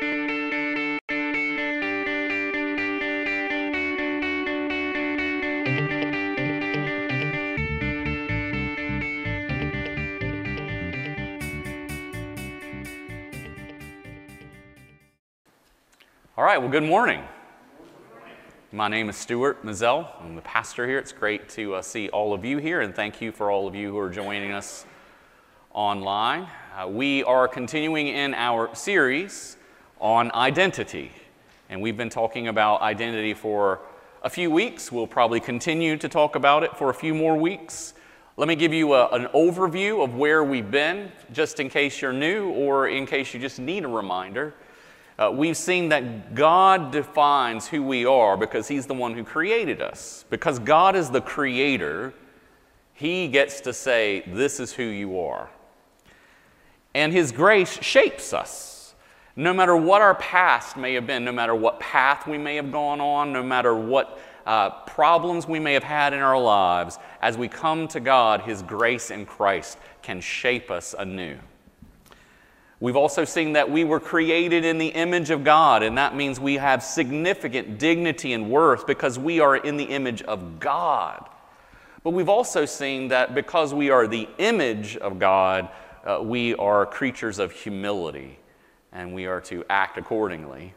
All right, well, good morning. My name is Stuart Mazzell. I'm the pastor here. It's great to uh, see all of you here, and thank you for all of you who are joining us online. Uh, we are continuing in our series on identity, and we've been talking about identity for a few weeks. We'll probably continue to talk about it for a few more weeks. Let me give you a, an overview of where we've been, just in case you're new or in case you just need a reminder. Uh, we've seen that God defines who we are because He's the one who created us. Because God is the creator, He gets to say, This is who you are. And His grace shapes us. No matter what our past may have been, no matter what path we may have gone on, no matter what uh, problems we may have had in our lives, as we come to God, His grace in Christ can shape us anew. We've also seen that we were created in the image of God, and that means we have significant dignity and worth because we are in the image of God. But we've also seen that because we are the image of God, uh, we are creatures of humility and we are to act accordingly.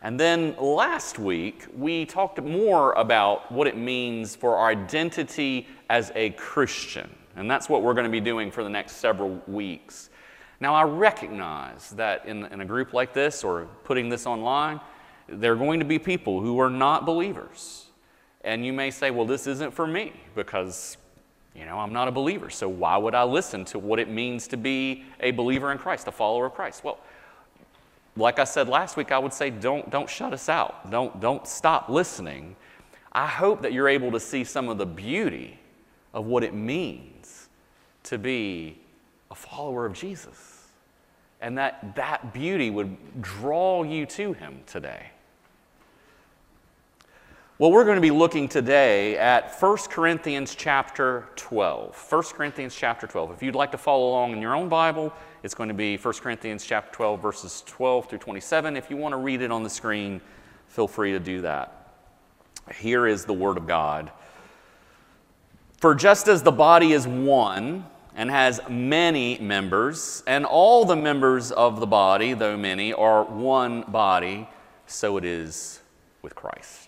And then last week, we talked more about what it means for our identity as a Christian. And that's what we're going to be doing for the next several weeks. Now, I recognize that in, in a group like this or putting this online, there are going to be people who are not believers. And you may say, well, this isn't for me because, you know, I'm not a believer. So why would I listen to what it means to be a believer in Christ, a follower of Christ? Well, like I said last week, I would say don't, don't shut us out. Don't, don't stop listening. I hope that you're able to see some of the beauty of what it means to be a follower of Jesus. And that that beauty would draw you to him today. Well, we're going to be looking today at 1 Corinthians chapter 12. 1 Corinthians chapter 12. If you'd like to follow along in your own Bible, it's going to be 1 Corinthians chapter 12, verses 12 through 27. If you want to read it on the screen, feel free to do that. Here is the Word of God. For just as the body is one, and has many members, and all the members of the body, though many, are one body, so it is with Christ.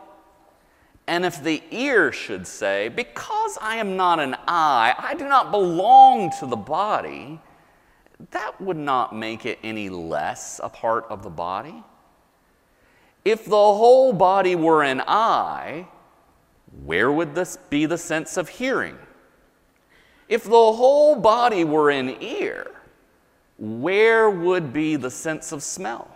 And if the ear should say, Because I am not an eye, I do not belong to the body, that would not make it any less a part of the body. If the whole body were an eye, where would this be the sense of hearing? If the whole body were an ear, where would be the sense of smell?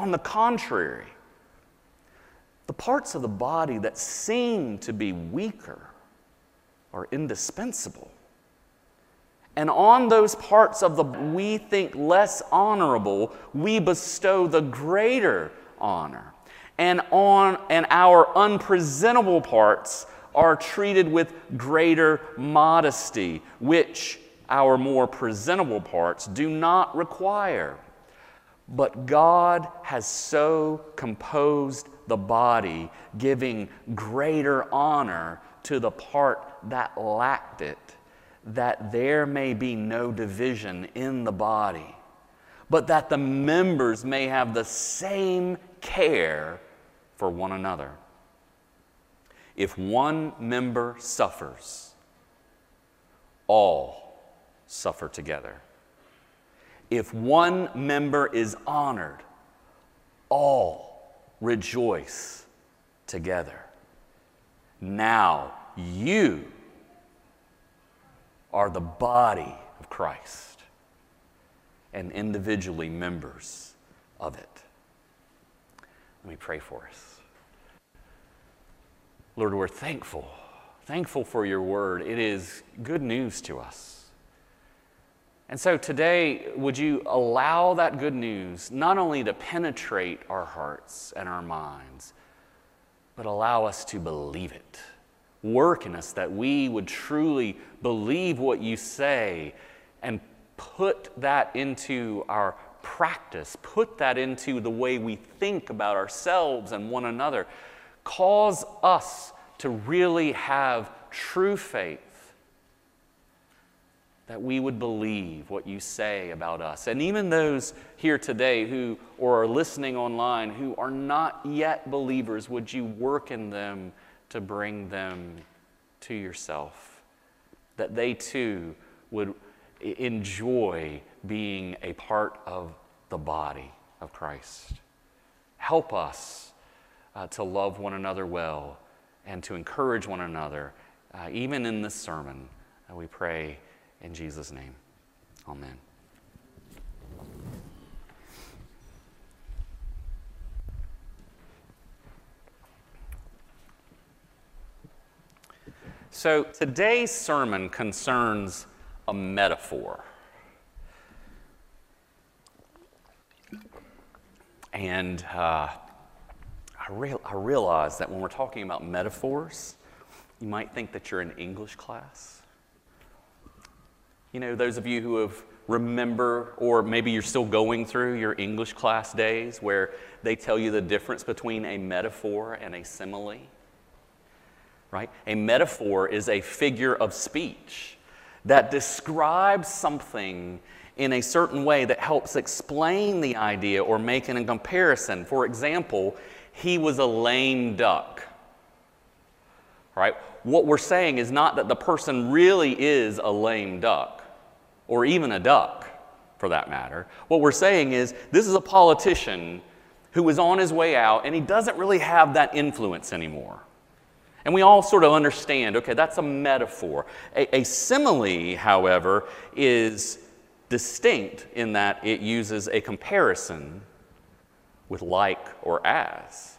On the contrary, the parts of the body that seem to be weaker are indispensable. And on those parts of the we think less honorable, we bestow the greater honor. And on and our unpresentable parts, are treated with greater modesty, which our more presentable parts do not require. But God has so composed the body, giving greater honor to the part that lacked it, that there may be no division in the body, but that the members may have the same care for one another. If one member suffers, all suffer together. If one member is honored, all rejoice together. Now you are the body of Christ and individually members of it. Let me pray for us. Lord, we're thankful, thankful for your word. It is good news to us. And so today, would you allow that good news not only to penetrate our hearts and our minds, but allow us to believe it. Work in us that we would truly believe what you say and put that into our practice, put that into the way we think about ourselves and one another. Cause us to really have true faith that we would believe what you say about us. And even those here today who or are listening online who are not yet believers, would you work in them to bring them to yourself? That they too would enjoy being a part of the body of Christ. Help us uh, to love one another well and to encourage one another, uh, even in this sermon. Uh, we pray in Jesus' name, amen. So today's sermon concerns a metaphor. And uh, I, I realize that when we're talking about metaphors, you might think that you're in English class. You know, those of you who have remember, or maybe you're still going through your English class days where they tell you the difference between a metaphor and a simile. Right? A metaphor is a figure of speech that describes something in a certain way that helps explain the idea or make a comparison. For example, he was a lame duck. Right? What we're saying is not that the person really is a lame duck or even a duck for that matter. What we're saying is this is a politician who is on his way out and he doesn't really have that influence anymore. And we all sort of understand okay, that's a metaphor. A, a, simile, however, is distinct in that it uses a comparison with like or as.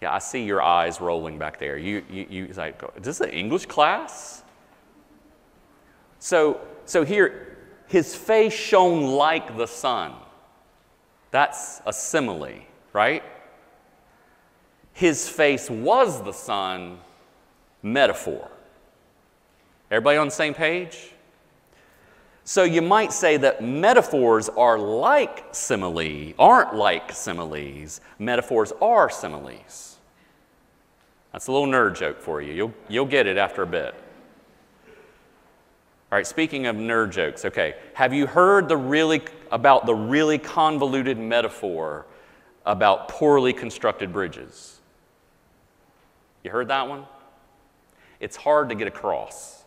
Yeah, I see your eyes rolling back there. You, you, you like, is this an English class? So, so here, his face shone like the sun. That's a simile, right? His face was the sun, metaphor. Everybody on the same page? So you might say that metaphors are like simile, aren't like similes. Metaphors are similes. That's a little nerd joke for you. You'll, you'll get it after a bit. All right, speaking of nerd jokes, okay, have you heard the really, about the really convoluted metaphor about poorly constructed bridges? You heard that one? It's hard to get across.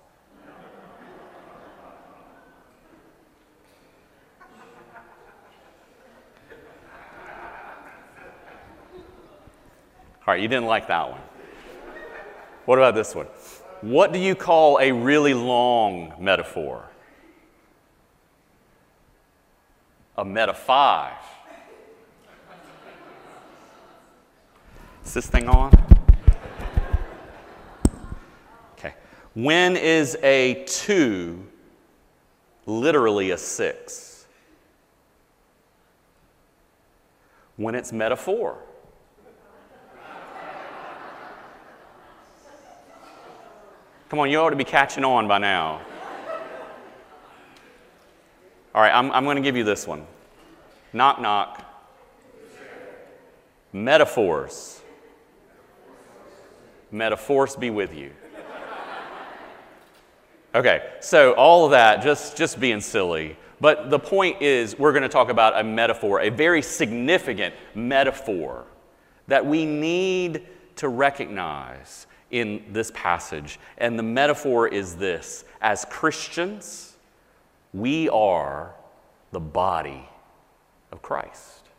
All right, you didn't like that one. What about this one? What do you call a really long metaphor? A meta five. Is this thing on? Okay. When is a two literally a six? When it's metaphor. Come on, you ought to be catching on by now. All right, I'm, I'm going to give you this one. Knock, knock. Metaphors. Metaphors be with you. Okay, so all of that, just, just being silly. But the point is, we're going to talk about a metaphor, a very significant metaphor that we need to recognize in this passage. And the metaphor is this as Christians, we are the body of Christ.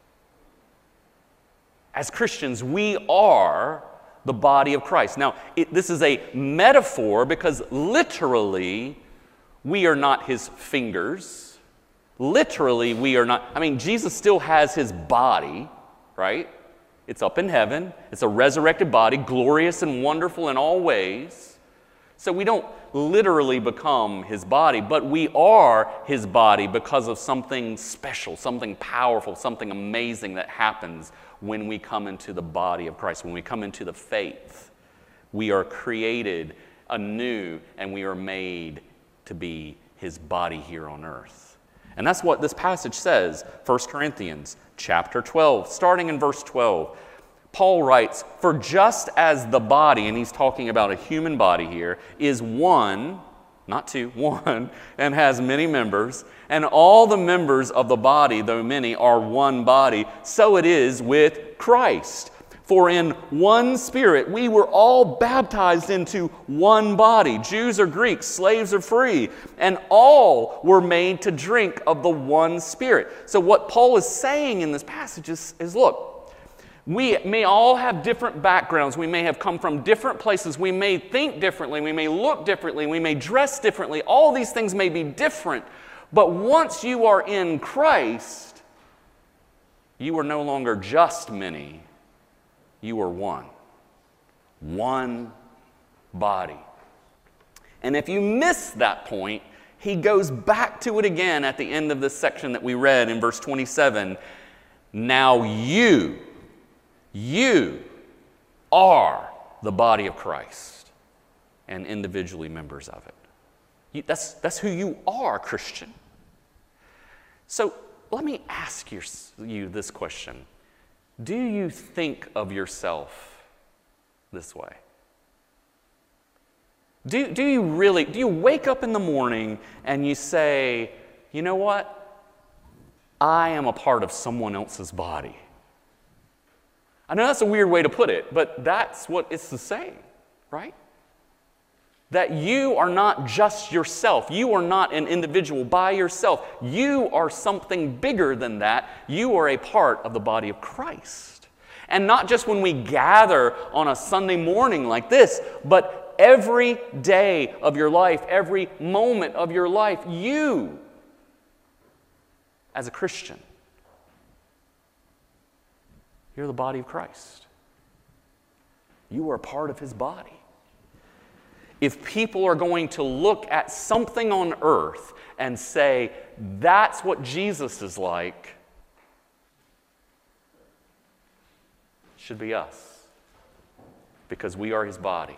As Christians, we are the body of Christ. Now, it, this is a metaphor because literally, we are not his fingers. Literally, we are not. I mean, Jesus still has his body, right? It's up in heaven. It's a resurrected body, glorious and wonderful in all ways. So we don't literally become his body, but we are his body because of something special, something powerful, something amazing that happens when we come into the body of Christ, when we come into the faith. We are created anew and we are made to be his body here on earth. And that's what this passage says, 1 Corinthians chapter 12, starting in verse 12. Paul writes, For just as the body, and he's talking about a human body here, is one, not two, one, and has many members, and all the members of the body, though many, are one body, so it is with Christ. For in one spirit we were all baptized into one body, Jews or Greeks, slaves or free, and all were made to drink of the one spirit. So, what Paul is saying in this passage is, is look, we may all have different backgrounds. We may have come from different places. We may think differently. We may look differently. We may dress differently. All these things may be different. But once you are in Christ, you are no longer just many, you are one. One body. And if you miss that point, he goes back to it again at the end of this section that we read in verse 27. Now you you are the body of Christ and individually members of it. You, that's, that's who you are, Christian. So let me ask you, you this question Do you think of yourself this way? Do, do you really, do you wake up in the morning and you say, you know what? I am a part of someone else's body. I know that's a weird way to put it, but that's what it's the saying, right? That you are not just yourself. You are not an individual by yourself. You are something bigger than that. You are a part of the body of Christ. And not just when we gather on a Sunday morning like this, but every day of your life, every moment of your life, you, as a Christian, you're the body of Christ. You are a part of his body. If people are going to look at something on earth and say, that's what Jesus is like, should be us because we are his body.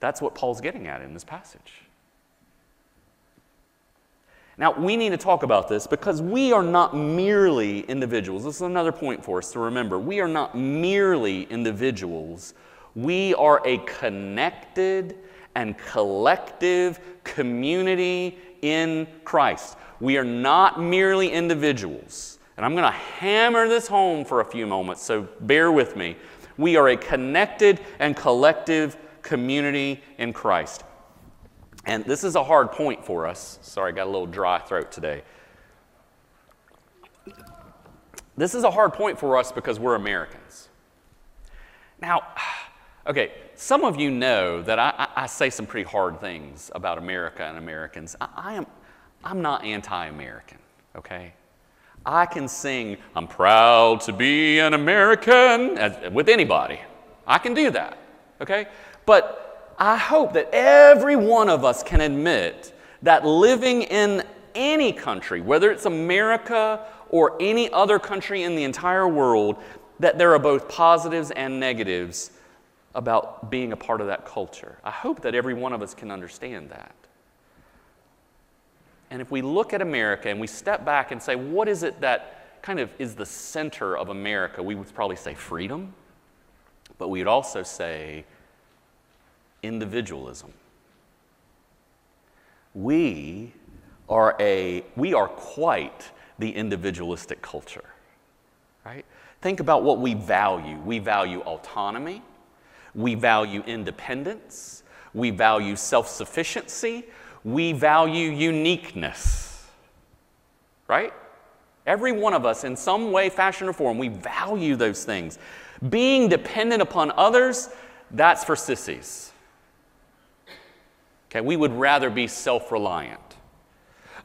That's what Paul's getting at in this passage. Now, we need to talk about this because we are not merely individuals. This is another point for us to remember. We are not merely individuals, we are a connected and collective community in Christ. We are not merely individuals. And I'm going to hammer this home for a few moments, so bear with me. We are a connected and collective community in Christ. And this is a hard point for us. Sorry, I got a little dry throat today. This is a hard point for us because we're Americans. Now, okay, some of you know that I, I say some pretty hard things about America and Americans. I, I am, I'm not anti American, okay? I can sing, I'm proud to be an American, as, with anybody. I can do that, okay? But I hope that every one of us can admit that living in any country, whether it's America or any other country in the entire world, that there are both positives and negatives about being a part of that culture. I hope that every one of us can understand that. And if we look at America and we step back and say, what is it that kind of is the center of America? We would probably say freedom, but we would also say individualism. We are a, we are quite the individualistic culture, right? Think about what we value. We value autonomy, we value independence, we value self sufficiency, we value uniqueness, right? Every one of us, in some way, fashion, or form, we value those things. Being dependent upon others, that's for sissies. Okay, we would rather be self reliant.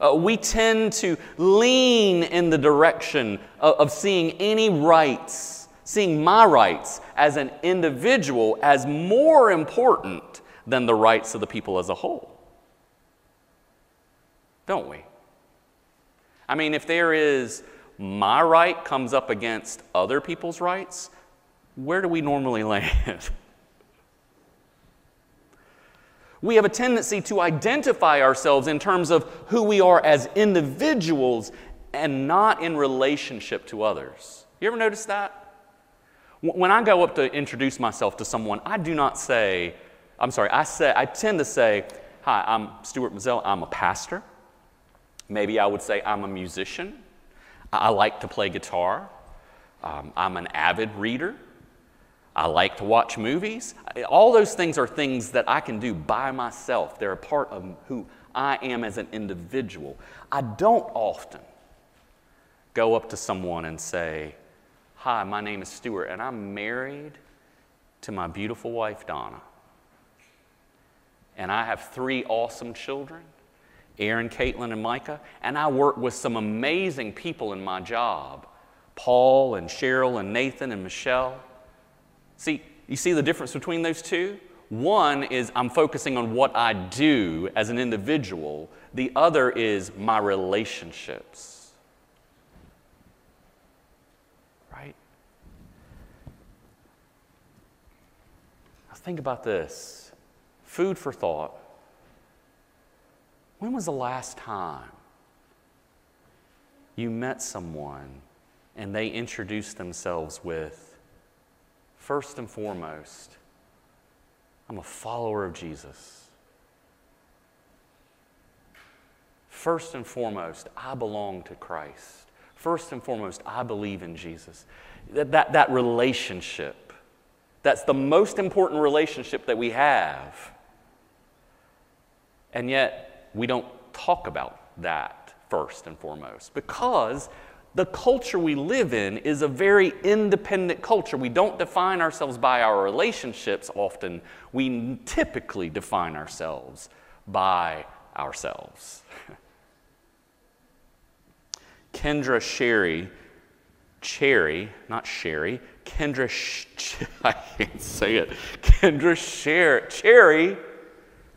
Uh, we tend to lean in the direction of, of seeing any rights, seeing my rights as an individual as more important than the rights of the people as a whole. Don't we? I mean, if there is my right comes up against other people's rights, where do we normally land? we have a tendency to identify ourselves in terms of who we are as individuals and not in relationship to others. You ever notice that? When I go up to introduce myself to someone, I do not say, I'm sorry, I say I tend to say, "Hi, I'm Stuart Mazzell. I'm a pastor." Maybe I would say I'm a musician. I like to play guitar. Um, I'm an avid reader. I like to watch movies. All those things are things that I can do by myself. They're a part of who I am as an individual. I don't often go up to someone and say, Hi, my name is Stuart, and I'm married to my beautiful wife, Donna. And I have three awesome children Aaron, Caitlin, and Micah, and I work with some amazing people in my job Paul and Cheryl and Nathan and Michelle. See, you see the difference between those two? One is I'm focusing on what I do as an individual, the other is my relationships. Right? Now think about this food for thought. When was the last time you met someone and they introduced themselves with, first and foremost, I'm a follower of Jesus? First and foremost, I belong to Christ. First and foremost, I believe in Jesus. That, that, that relationship, that's the most important relationship that we have. And yet, we don't talk about that first and foremost because the culture we live in is a very independent culture. We don't define ourselves by our relationships often, we typically define ourselves by ourselves. Kendra Sherry, Cherry, not Sherry, Kendra, Sh- I can't say it. Kendra Sher- Cherry,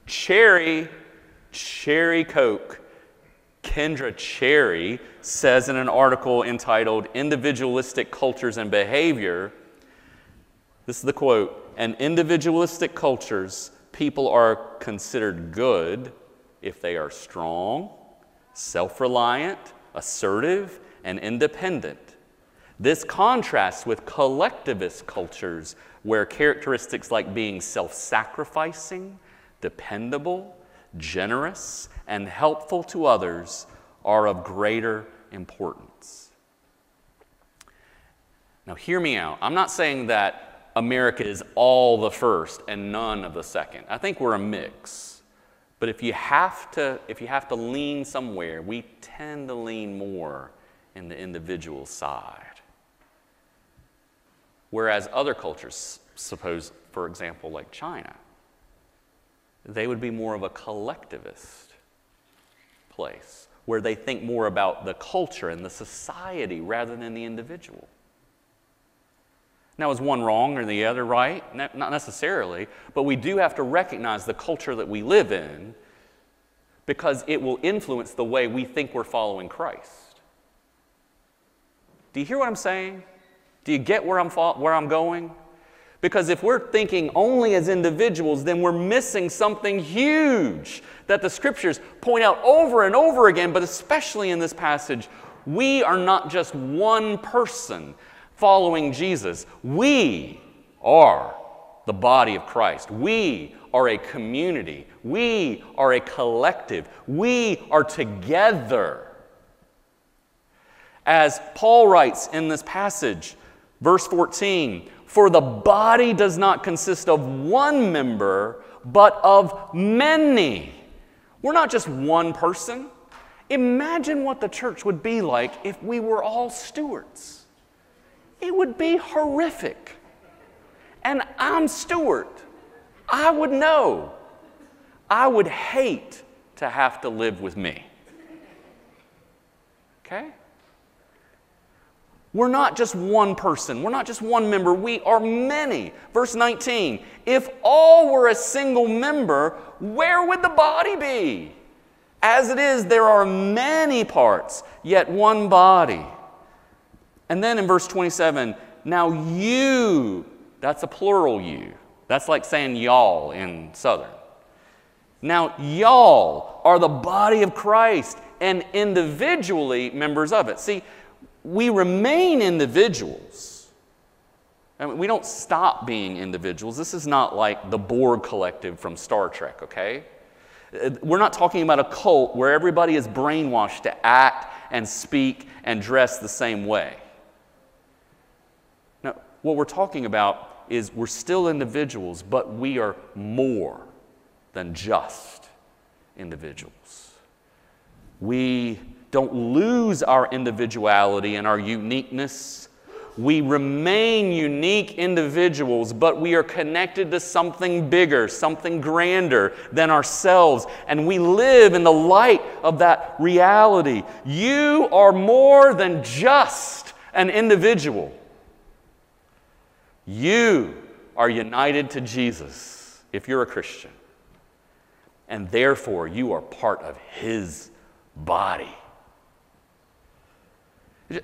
Cherry Cherry Coke. Kendra Cherry says in an article entitled Individualistic Cultures and Behavior this is the quote In individualistic cultures, people are considered good if they are strong, self reliant, assertive, and independent. This contrasts with collectivist cultures where characteristics like being self sacrificing, dependable, generous, and helpful to others are of greater importance. Now, hear me out. I'm not saying that America is all the first and none of the second. I think we're a mix. But if you have to, if you have to lean somewhere, we tend to lean more in the individual side. Whereas other cultures, suppose, for example, like China, they would be more of a collectivist place where they think more about the culture and the society rather than the individual. Now, is one wrong or the other right? Not necessarily, but we do have to recognize the culture that we live in because it will influence the way we think we're following Christ. Do you hear what I'm saying? Do you get where I'm, where I'm going? Because if we're thinking only as individuals, then we're missing something huge that the scriptures point out over and over again, but especially in this passage. We are not just one person following Jesus, we are the body of Christ. We are a community. We are a collective. We are together. As Paul writes in this passage, verse 14, for the body does not consist of one member, but of many. We're not just one person. Imagine what the church would be like if we were all Stuarts. It would be horrific. And I'm Stuart. I would know. I would hate to have to live with me. Okay? We're not just one person. We're not just one member. We are many. Verse 19 If all were a single member, where would the body be? As it is, there are many parts, yet one body. And then in verse 27, now you, that's a plural you. That's like saying y'all in Southern. Now, y'all are the body of Christ and individually members of it. See, we remain individuals. I mean, we don't stop being individuals. This is not like the Borg Collective from Star Trek, okay? Uh, we're not talking about a cult where everybody is brainwashed to act and speak and dress the same way. No, what we're talking about is we're still individuals, but we are more than just individuals. We don't lose our individuality and our uniqueness we remain unique individuals, but we are connected to something bigger, something grander than ourselves, and we live in the light of that reality. You are more than just an individual. You are united to Jesus if you're a Christian, and therefore you are part of His body.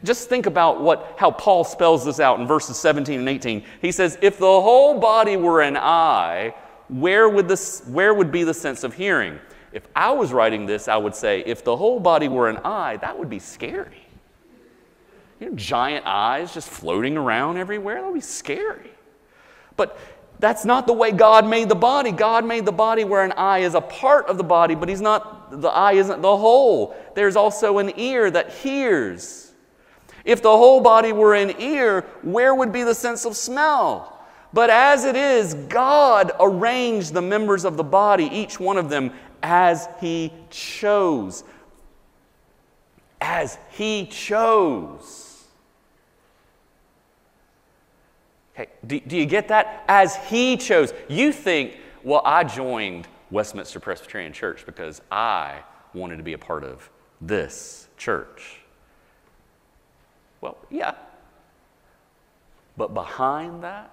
Just think about what, how Paul spells this out in verses 17 and 18. He says, If the whole body were an eye, where would, this, where would be the sense of hearing? If I was writing this, I would say, If the whole body were an eye, that would be scary. You know, giant eyes just floating around everywhere, that would be scary. But that's not the way God made the body. God made the body where an eye is a part of the body, but he's not, the eye isn't the whole. There's also an ear that hears. If the whole body were an ear, where would be the sense of smell? But as it is, God arranged the members of the body, each one of them, as He chose. As He chose. Okay, do, do you get that? As He chose. You think, well, I joined Westminster Presbyterian Church because I wanted to be a part of this church. Well, yeah. But behind that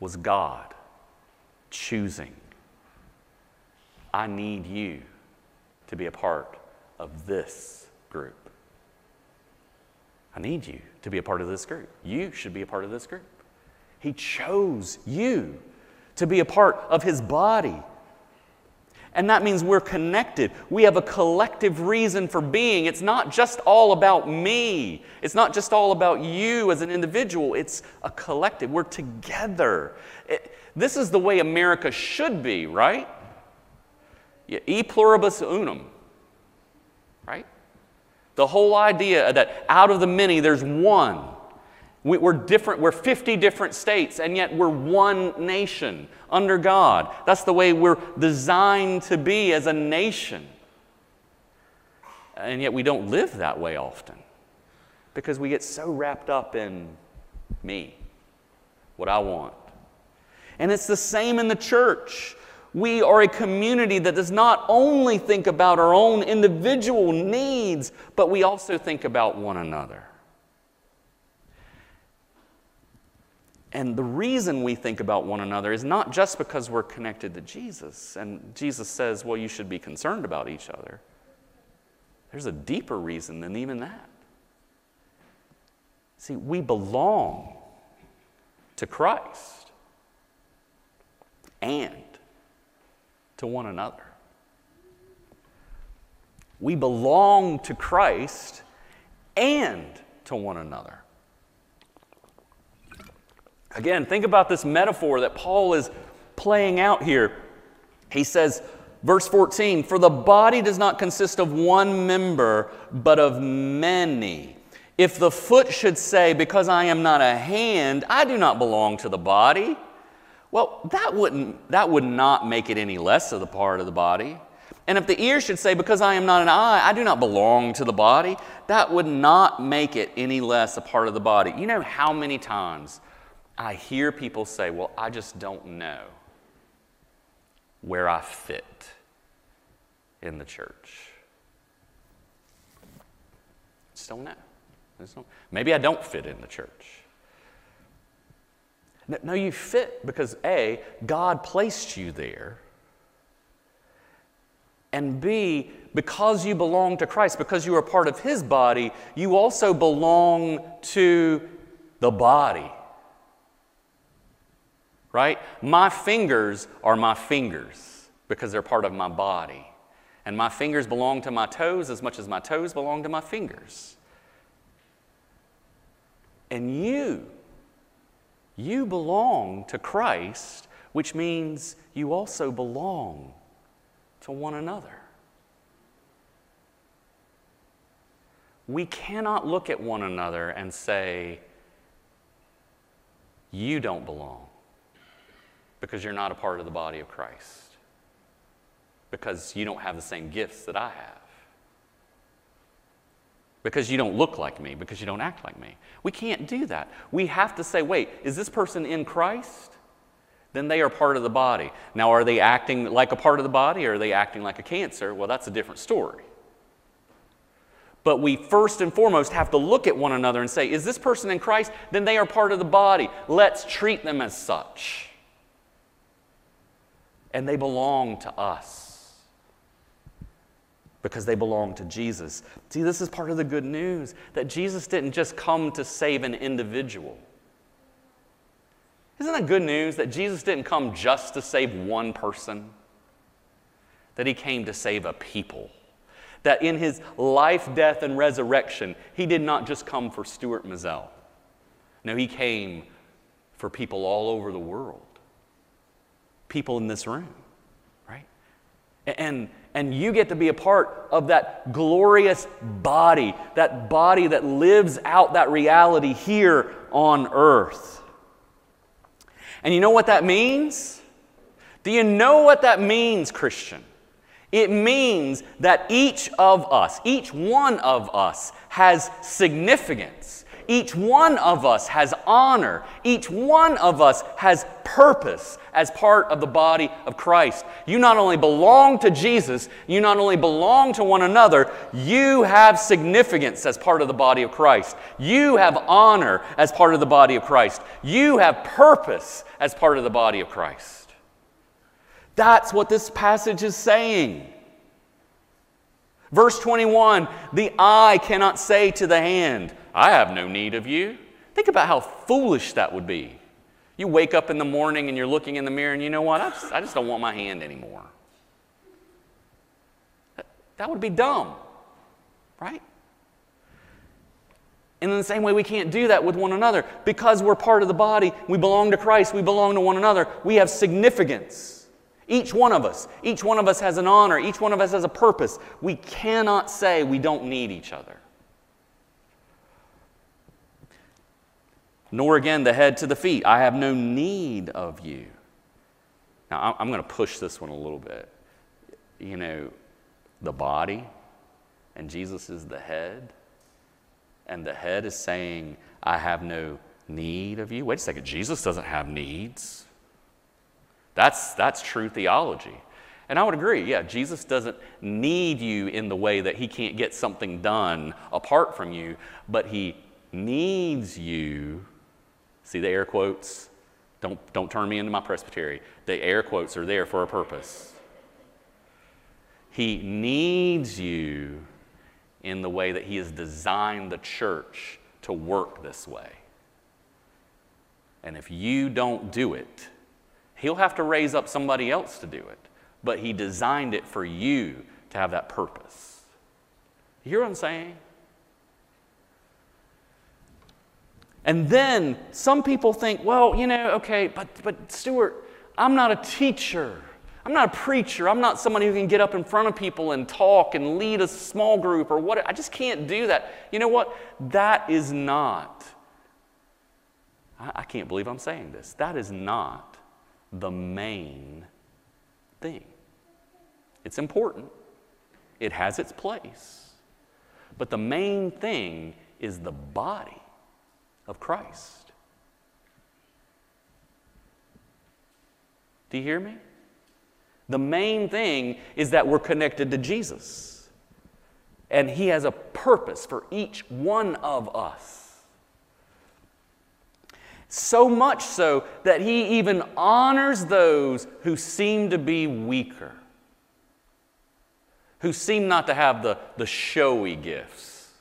was God choosing. I need you to be a part of this group. I need you to be a part of this group. You should be a part of this group. He chose you to be a part of His body and that means we're connected. We have a collective reason for being. It's not just all about me, it's not just all about you as an individual. It's a collective. We're together. It, this is the way America should be, right? Yeah, e pluribus unum, right? The whole idea that out of the many, there's one. We're different, we're 50 different states, and yet we're one nation under God. That's the way we're designed to be as a nation. And yet we don't live that way often because we get so wrapped up in me, what I want. And it's the same in the church. We are a community that does not only think about our own individual needs, but we also think about one another. And the reason we think about one another is not just because we're connected to Jesus, and Jesus says, well, you should be concerned about each other. There's a deeper reason than even that. See, we belong to Christ and to one another. We belong to Christ and to one another. Again, think about this metaphor that Paul is playing out here. He says, verse 14, For the body does not consist of one member, but of many. If the foot should say, Because I am not a hand, I do not belong to the body, well, that, wouldn't, that would not make it any less of the part of the body. And if the ear should say, Because I am not an eye, I do not belong to the body, that would not make it any less a part of the body. You know how many times I hear people say, Well, I just don't know where I fit in the church. Just don't know. Maybe I don't fit in the church. No, you fit because A, God placed you there. And B, because you belong to Christ, because you are part of His body, you also belong to the body right? My fingers are my fingers because they're part of my body. And my fingers belong to my toes as much as my toes belong to my fingers. And you, you belong to Christ, which means you also belong to one another. We cannot look at one another and say, You don't belong because you're not a part of the body of Christ, because you don't have the same gifts that I have, because you don't look like me, because you don't act like me. We can't do that. We have to say, wait, is this person in Christ? Then they are part of the body. Now, are they acting like a part of the body or are they acting like a cancer? Well, that's a different story. But we first and foremost have to look at one another and say, is this person in Christ? Then they are part of the body. Let's treat them as such and they belong to us because they belong to Jesus. See, this is part of the good news that Jesus didn't just come to save an individual. Isn't that good news that Jesus didn't come just to save one person? That he came to save a people. That in his life, death, and resurrection, he did not just come for Stuart Mazzell. No, he came for people all over the world people in this room, right? And, and you get to be a part of that glorious body, that body that lives out that reality here on earth. And you know what that means? Do you know what that means, Christian? It means that each of us, each one of us, has significance. Each one of us has honor. Each one of us has purpose as part of the body of Christ. You not only belong to Jesus, you not only belong to one another, you have significance as part of the body of Christ. You have honor as part of the body of Christ. You have purpose as part of the body of Christ. That's what this passage is saying. Verse 21 the eye cannot say to the hand, I have no need of you. Think about how foolish that would be. You wake up in the morning and you're looking in the mirror and you know what? I just, I just don't want my hand anymore. That, that would be dumb, right? And in the same way, we can't do that with one another. Because we're part of the body, we belong to Christ, we belong to one another, we have significance. Each one of us, each one of us has an honor, each one of us has a purpose. We cannot say we don't need each other. nor again the head to the feet. I have no need of you. Now, I'm going to push this one a little bit. You know, the body, and Jesus is the head, and the head is saying, I have no need of you. Wait a second, Jesus doesn't have needs. That's, that's true theology. And I would agree, yeah, Jesus doesn't need you in the way that he can't get something done apart from you, but he needs you See the air quotes? Don't, don't turn me into my presbytery. The air quotes are there for a purpose. He needs you in the way that He has designed the church to work this way. And if you don't do it, He'll have to raise up somebody else to do it. But He designed it for you to have that purpose. You hear what I'm saying? And then some people think, well, you know, okay, but, but Stuart, I'm not a teacher. I'm not a preacher. I'm not somebody who can get up in front of people and talk and lead a small group or what. I just can't do that. You know what? That is not, I, I can't believe I'm saying this. That is not the main thing. It's important, it has its place. But the main thing is the body of Christ. Do you hear me? The main thing is that we're connected to Jesus. And He has a purpose for each one of us. So much so that He even honors those who seem to be weaker, who seem not to have the, the showy gifts.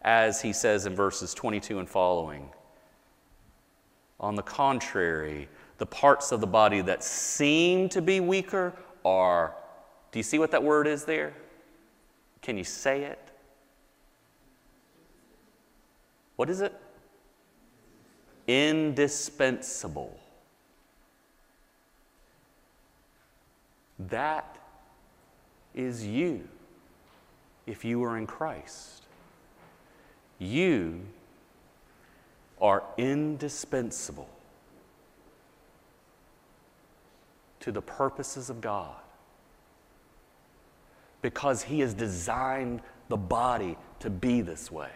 As He says in verses 22 and following. On the contrary, the parts of the body that seem to be weaker are, do you see what that word is there? Can you say it? What is it? Indispensable. That is you if you are in Christ. You are indispensable to the purposes of God because He has designed the body to be this way.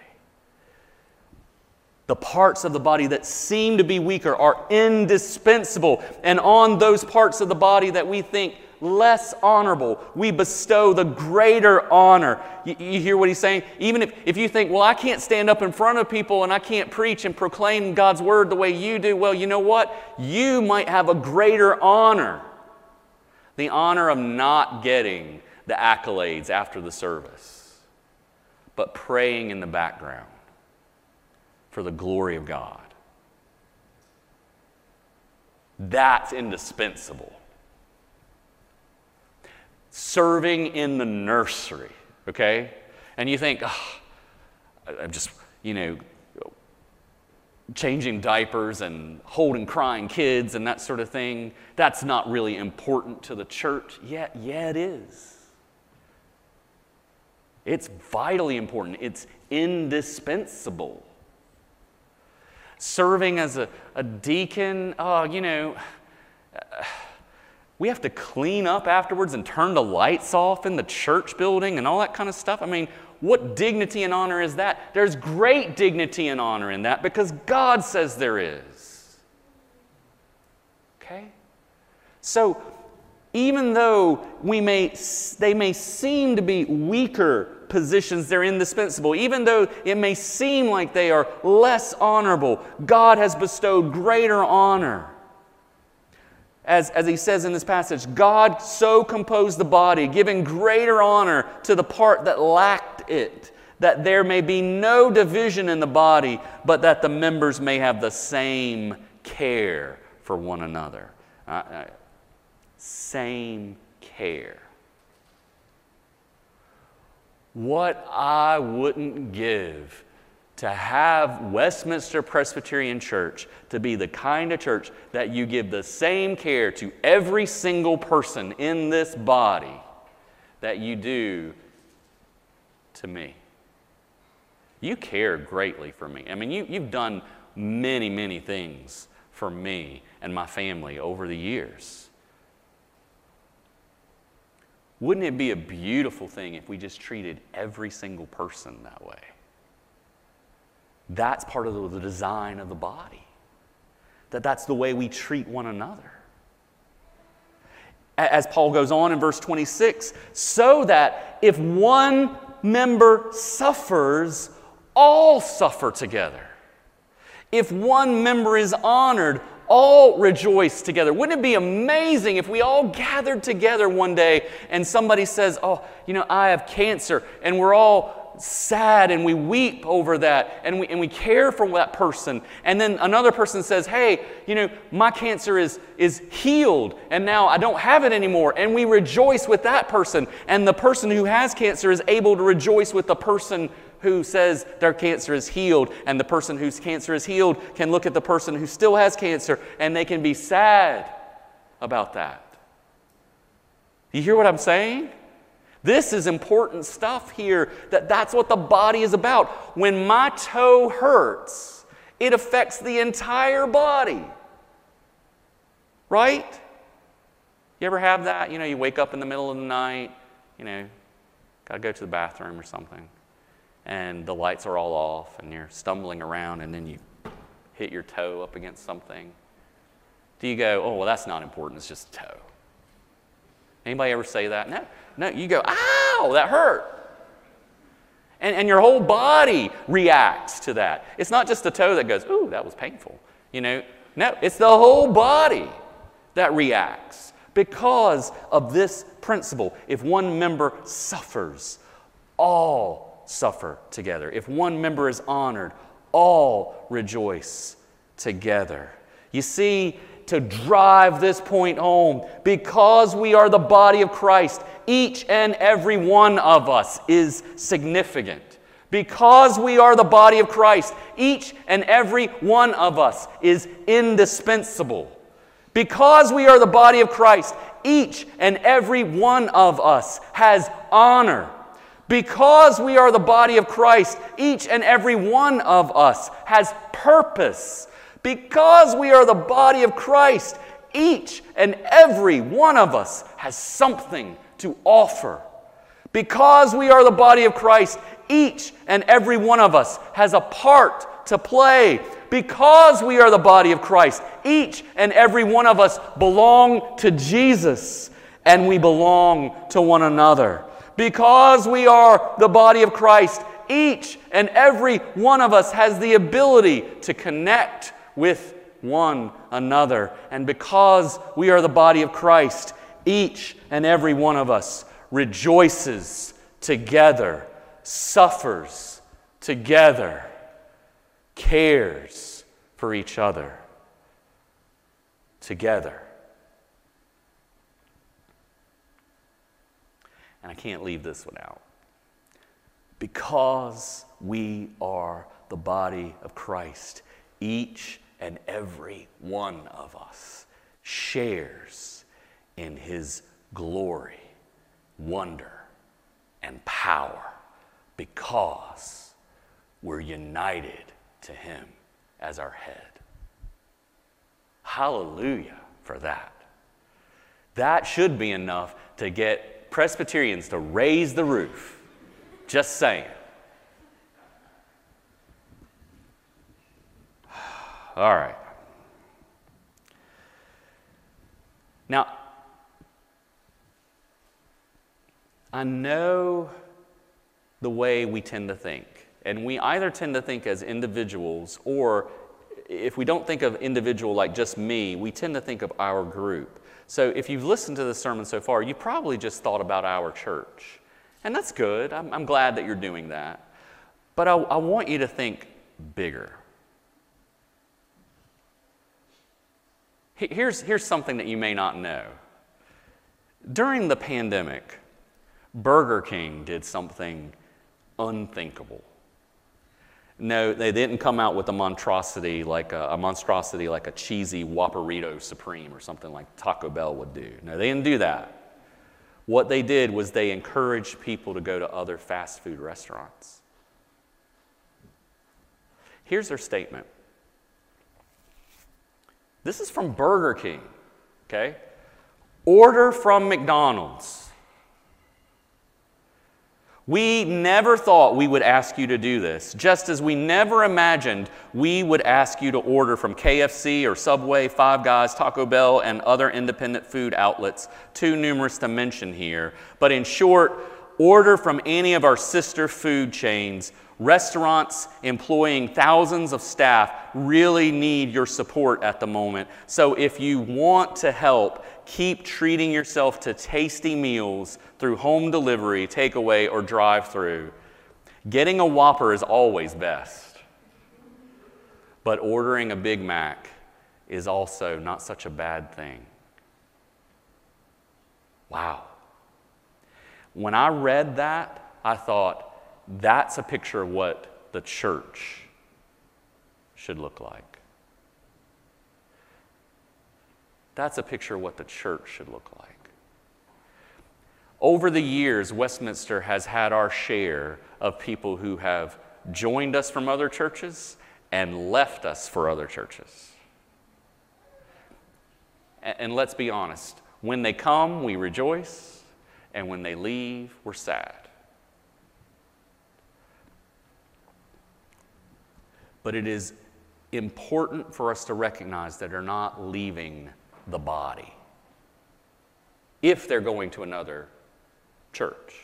The parts of the body that seem to be weaker are indispensable. And on those parts of the body that we think less honorable, we bestow the greater honor. You, you, hear what he's saying? Even if, if you think, well, I can't stand up in front of people and I can't preach and proclaim God's word the way you do, well, you know what? You might have a greater honor the honor of not getting the accolades after the service, but praying in the background for the glory of God. That's indispensable. Serving in the nursery, okay? And you think, oh, I'm just, you know, changing diapers and holding crying kids and that sort of thing, that's not really important to the church. Yet, yeah, yeah, it is. It's vitally important, it's indispensable. Serving as a, a deacon, oh, you know, we have to clean up afterwards and turn the lights off in the church building and all that kind of stuff. I mean, what dignity and honor is that? There's great dignity and honor in that because God says there is. Okay? So, even though we may, they may seem to be weaker positions, they're indispensable. Even though it may seem like they are less honorable, God has bestowed greater honor. As, as he says in this passage, God so composed the body, giving greater honor to the part that lacked it, that there may be no division in the body, but that the members may have the same care for one another. Uh, uh, same care. What I wouldn't give to have Westminster Presbyterian Church to be the kind of church that you give the same care to every single person in this body that you do to me. You care greatly for me. I mean, you, you've done many, many things for me and my family over the years. Wouldn't it be a beautiful thing if we just treated every single person that way? That's part of the design of the body. That that's the way we treat one another. As Paul goes on in verse 26, so that if one member suffers, all suffer together. If one member is honored, all rejoice together. Wouldn't it be amazing if we all gathered together one day and somebody says, Oh, you know, I have cancer, and we're all sad and we weep over that and we, and we care for that person. And then another person says, Hey, you know, my cancer is, is healed and now I don't have it anymore. And we rejoice with that person. And the person who has cancer is able to rejoice with the person who says their cancer is healed, and the person whose cancer is healed can look at the person who still has cancer and they can be sad about that. You hear what I'm saying? This is important stuff here that that's what the body is about. When my toe hurts, it affects the entire body. Right? You ever have that? You know, you wake up in the middle of the night, you know, got to go to the bathroom or something, and the lights are all off, and you're stumbling around, and then you hit your toe up against something. Do you go, oh, well, that's not important, it's just a toe? Anybody ever say that? No. No, you go, ow, that hurt. And, and your whole body reacts to that. It's not just the toe that goes, ooh, that was painful. You know, no, it's the whole body that reacts because of this principle. If one member suffers, all suffer together. If one member is honored, all rejoice together. You see, to drive this point home, because we are the body of Christ, each and every one of us is significant. Because we are the body of Christ, each and every one of us is indispensable. Because we are the body of Christ, each and every one of us has honor. Because we are the body of Christ, each and every one of us has purpose. Because we are the body of Christ, each and every one of us has something to offer. Because we are the body of Christ, each and every one of us has a part to play. Because we are the body of Christ, each and every one of us belong to Jesus and we belong to one another. Because we are the body of Christ, each and every one of us has the ability to connect with one another. And because we are the body of Christ, each and every one of us rejoices together, suffers together, cares for each other together. And I can't leave this one out. Because we are the body of Christ, each and every one of us shares in his glory, wonder, and power because we're united to him as our head. Hallelujah for that. That should be enough to get Presbyterians to raise the roof. Just saying. All right. Now, I know the way we tend to think. And we either tend to think as individuals, or if we don't think of individual like just me, we tend to think of our group. So if you've listened to the sermon so far, you probably just thought about our church. And that's good. I'm, I'm glad that you're doing that. But I, I want you to think bigger. Here's, here's something that you may not know. During the pandemic, Burger King did something unthinkable. No, they didn't come out with a monstrosity like a, a, monstrosity like a cheesy Whopperito Supreme or something like Taco Bell would do. No, they didn't do that. What they did was they encouraged people to go to other fast food restaurants. Here's their statement this is from Burger King, okay? Order from McDonald's. We never thought we would ask you to do this, just as we never imagined we would ask you to order from KFC or Subway, Five Guys, Taco Bell, and other independent food outlets, too numerous to mention here. But in short, order from any of our sister food chains Restaurants employing thousands of staff really need your support at the moment. So if you want to help, keep treating yourself to tasty meals through home delivery, takeaway, or drive through. Getting a Whopper is always best, but ordering a Big Mac is also not such a bad thing. Wow. When I read that, I thought, that's a picture of what the church should look like. That's a picture of what the church should look like. Over the years, Westminster has had our share of people who have joined us from other churches and left us for other churches. And let's be honest when they come, we rejoice, and when they leave, we're sad. But it is important for us to recognize that they're not leaving the body if they're going to another church.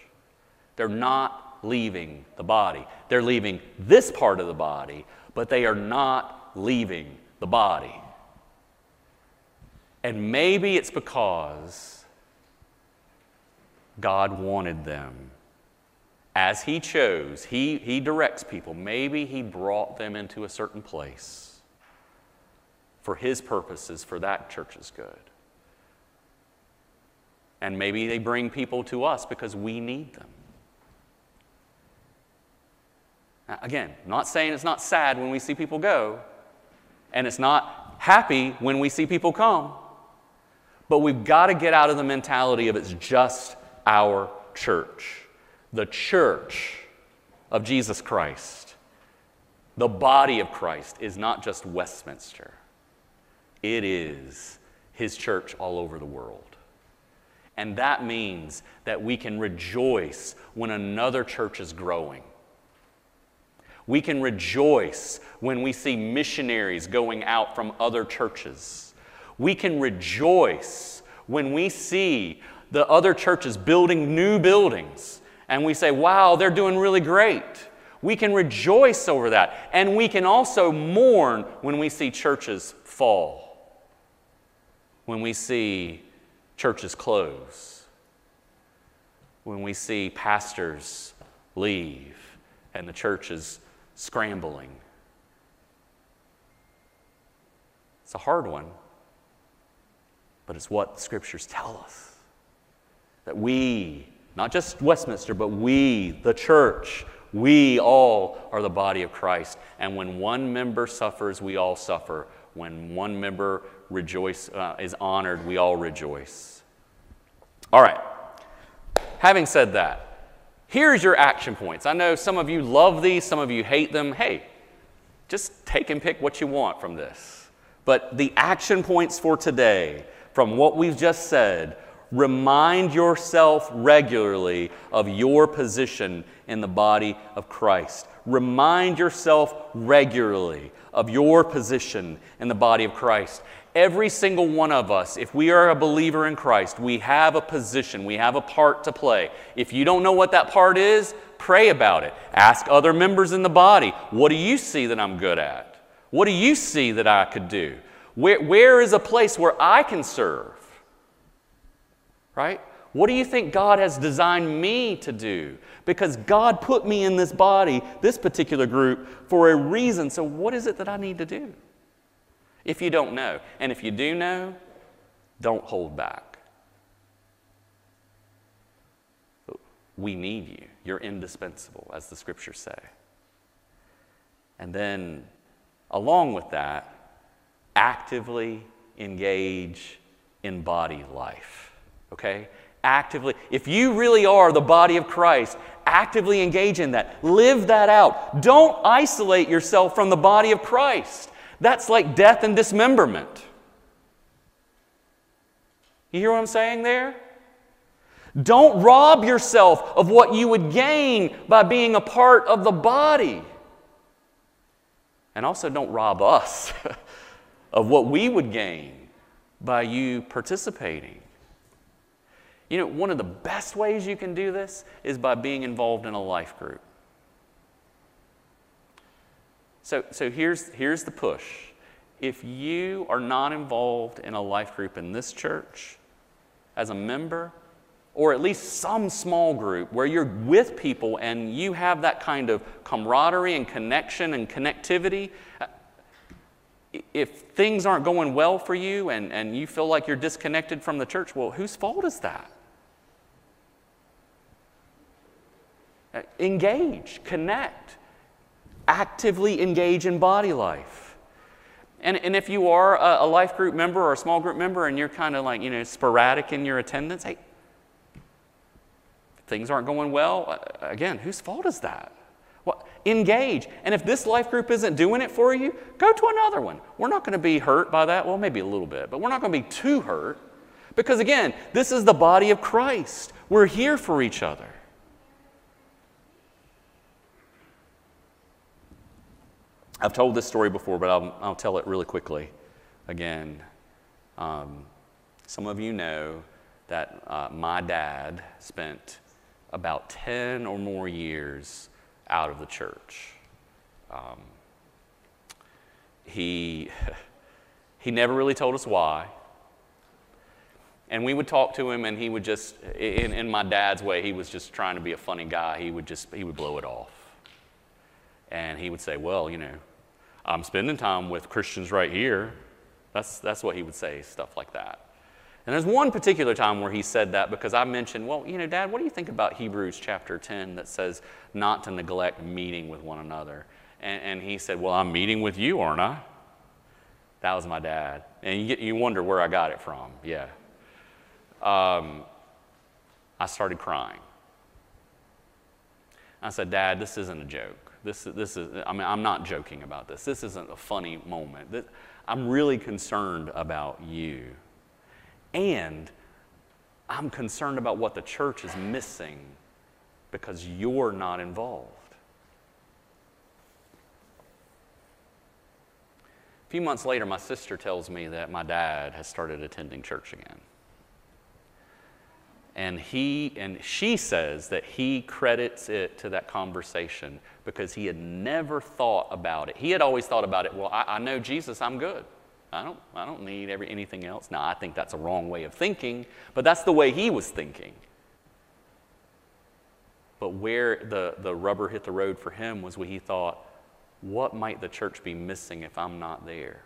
They're not leaving the body. They're leaving this part of the body, but they are not leaving the body. And maybe it's because God wanted them. As He chose, He, he directs people. Maybe He brought them into a certain place for His purposes, for that church's good. And maybe they bring people to us because we need them. Again, not saying it's not sad when we see people go, and it's not happy when we see people come. But we've got to get out of the mentality of it's just our church. The church of Jesus Christ, the body of Christ, is not just Westminster, it is his church all over the world. And that means that we can rejoice when another church is growing. We can rejoice when we see missionaries going out from other churches. We can rejoice when we see the other churches building new buildings and we say, wow, they're doing really great. We can rejoice over that. And we can also mourn when we see churches fall, when we see churches close, when we see pastors leave and the church is scrambling. It's a hard one but it's what the scriptures tell us. That we, not just Westminster, but we, the church, we all are the body of Christ. And when one member suffers, we all suffer. When one member rejoice, uh, is honored, we all rejoice. All right. Having said that, here's your action points. I know some of you love these, some of you hate them. Hey, just take and pick what you want from this. But the action points for today from what we've just said, remind yourself regularly of your position in the body of Christ. Remind yourself regularly of your position in the body of Christ. Every single one of us, if we are a believer in Christ, we have a position, we have a part to play. If you don't know what that part is, pray about it. Ask other members in the body, what do you see that I'm good at? What do you see that I could do? Where, where is a place where I can serve? Right? What do you think God has designed me to do? Because God put me in this body, this particular group, for a reason. So, what is it that I need to do? If you don't know, and if you do know, don't hold back. We need you. You're indispensable, as the scriptures say. And then, along with that, actively engage in body life. Okay? Actively. If you really are the body of Christ, actively engage in that. Live that out. Don't isolate yourself from the body of Christ. That's like death and dismemberment. You hear what I'm saying there? Don't rob yourself of what you would gain by being a part of the body. And also, don't rob us of what we would gain by you participating. You know, one of the best ways you can do this is by being involved in a life group. So, so here's, here's the push. If you are not involved in a life group in this church as a member, or at least some small group where you're with people and you have that kind of camaraderie and connection and connectivity, if things aren't going well for you and, and you feel like you're disconnected from the church, well, whose fault is that? Engage, connect, actively engage in body life. And, and if you are a, a life group member or a small group member and you're kind of like, you know, sporadic in your attendance, hey, things aren't going well, uh, again, whose fault is that? Well, engage. And if this life group isn't doing it for you, go to another one. We're not going to be hurt by that. Well, maybe a little bit, but we're not going to be too hurt. Because again, this is the body of Christ. We're here for each other. I've told this story before, but I'll, I'll tell it really quickly again. Um, some of you know that uh, my dad spent about 10 or more years out of the church. Um, he, he never really told us why. And we would talk to him, and he would just, in, in my dad's way, he was just trying to be a funny guy. He would just, he would blow it off. And he would say, Well, you know, I'm spending time with Christians right here. That's, that's what he would say, stuff like that. And there's one particular time where he said that because I mentioned, well, you know, Dad, what do you think about Hebrews chapter 10 that says not to neglect meeting with one another? And, and he said, well, I'm meeting with you, aren't I? That was my dad. And you, you wonder where I got it from. Yeah. Um, I started crying. I said, Dad, this isn't a joke. This, this is, I mean, I'm not joking about this. This isn't a funny moment. This, I'm really concerned about you. And I'm concerned about what the church is missing because you're not involved. A few months later, my sister tells me that my dad has started attending church again. And he and she says that he credits it to that conversation because he had never thought about it. He had always thought about it, well, I, I know Jesus, I'm good. I don't, I don't need every, anything else. Now, I think that's a wrong way of thinking, but that's the way he was thinking. But where the, the rubber hit the road for him was where he thought, what might the church be missing if I'm not there?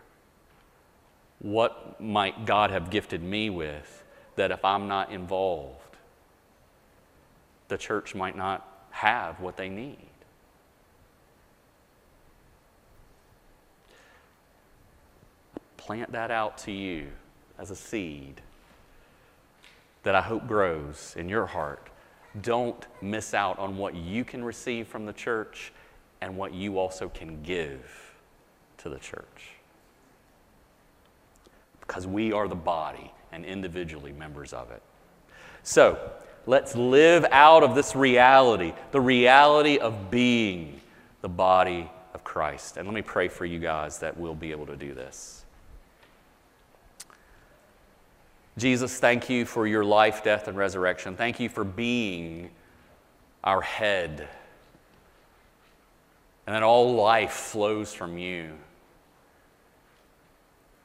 What might God have gifted me with that if I'm not involved, the church might not have what they need? plant that out to you as a seed that I hope grows in your heart. Don't miss out on what you can receive from the church and what you also can give to the church. Because we are the body and individually members of it. So, let's live out of this reality, the reality of being the body of Christ. And let me pray for you guys that we'll be able to do this. Jesus, thank you for your life, death, and resurrection. Thank you for being our head. And that all life flows from you.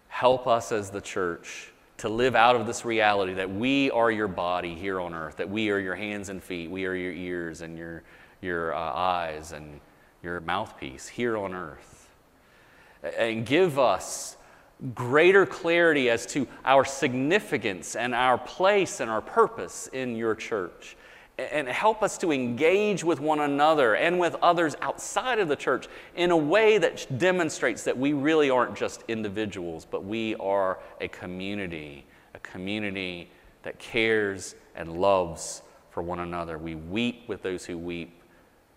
Help us as the church to live out of this reality that we are your body here on earth, that we are your hands and feet, we are your ears and your, your uh, eyes and your mouthpiece here on earth. And give us greater clarity as to our significance and our place and our purpose in your church. And help us to engage with one another and with others outside of the church in a way that demonstrates that we really aren't just individuals, but we are a community, a community that cares and loves for one another. We weep with those who weep,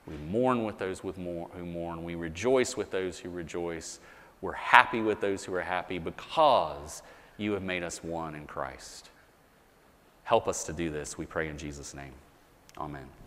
we mourn with those who mourn, we rejoice with those who rejoice. We're happy with those who are happy because you have made us one in Christ. Help us to do this, we pray in Jesus' name. Amen.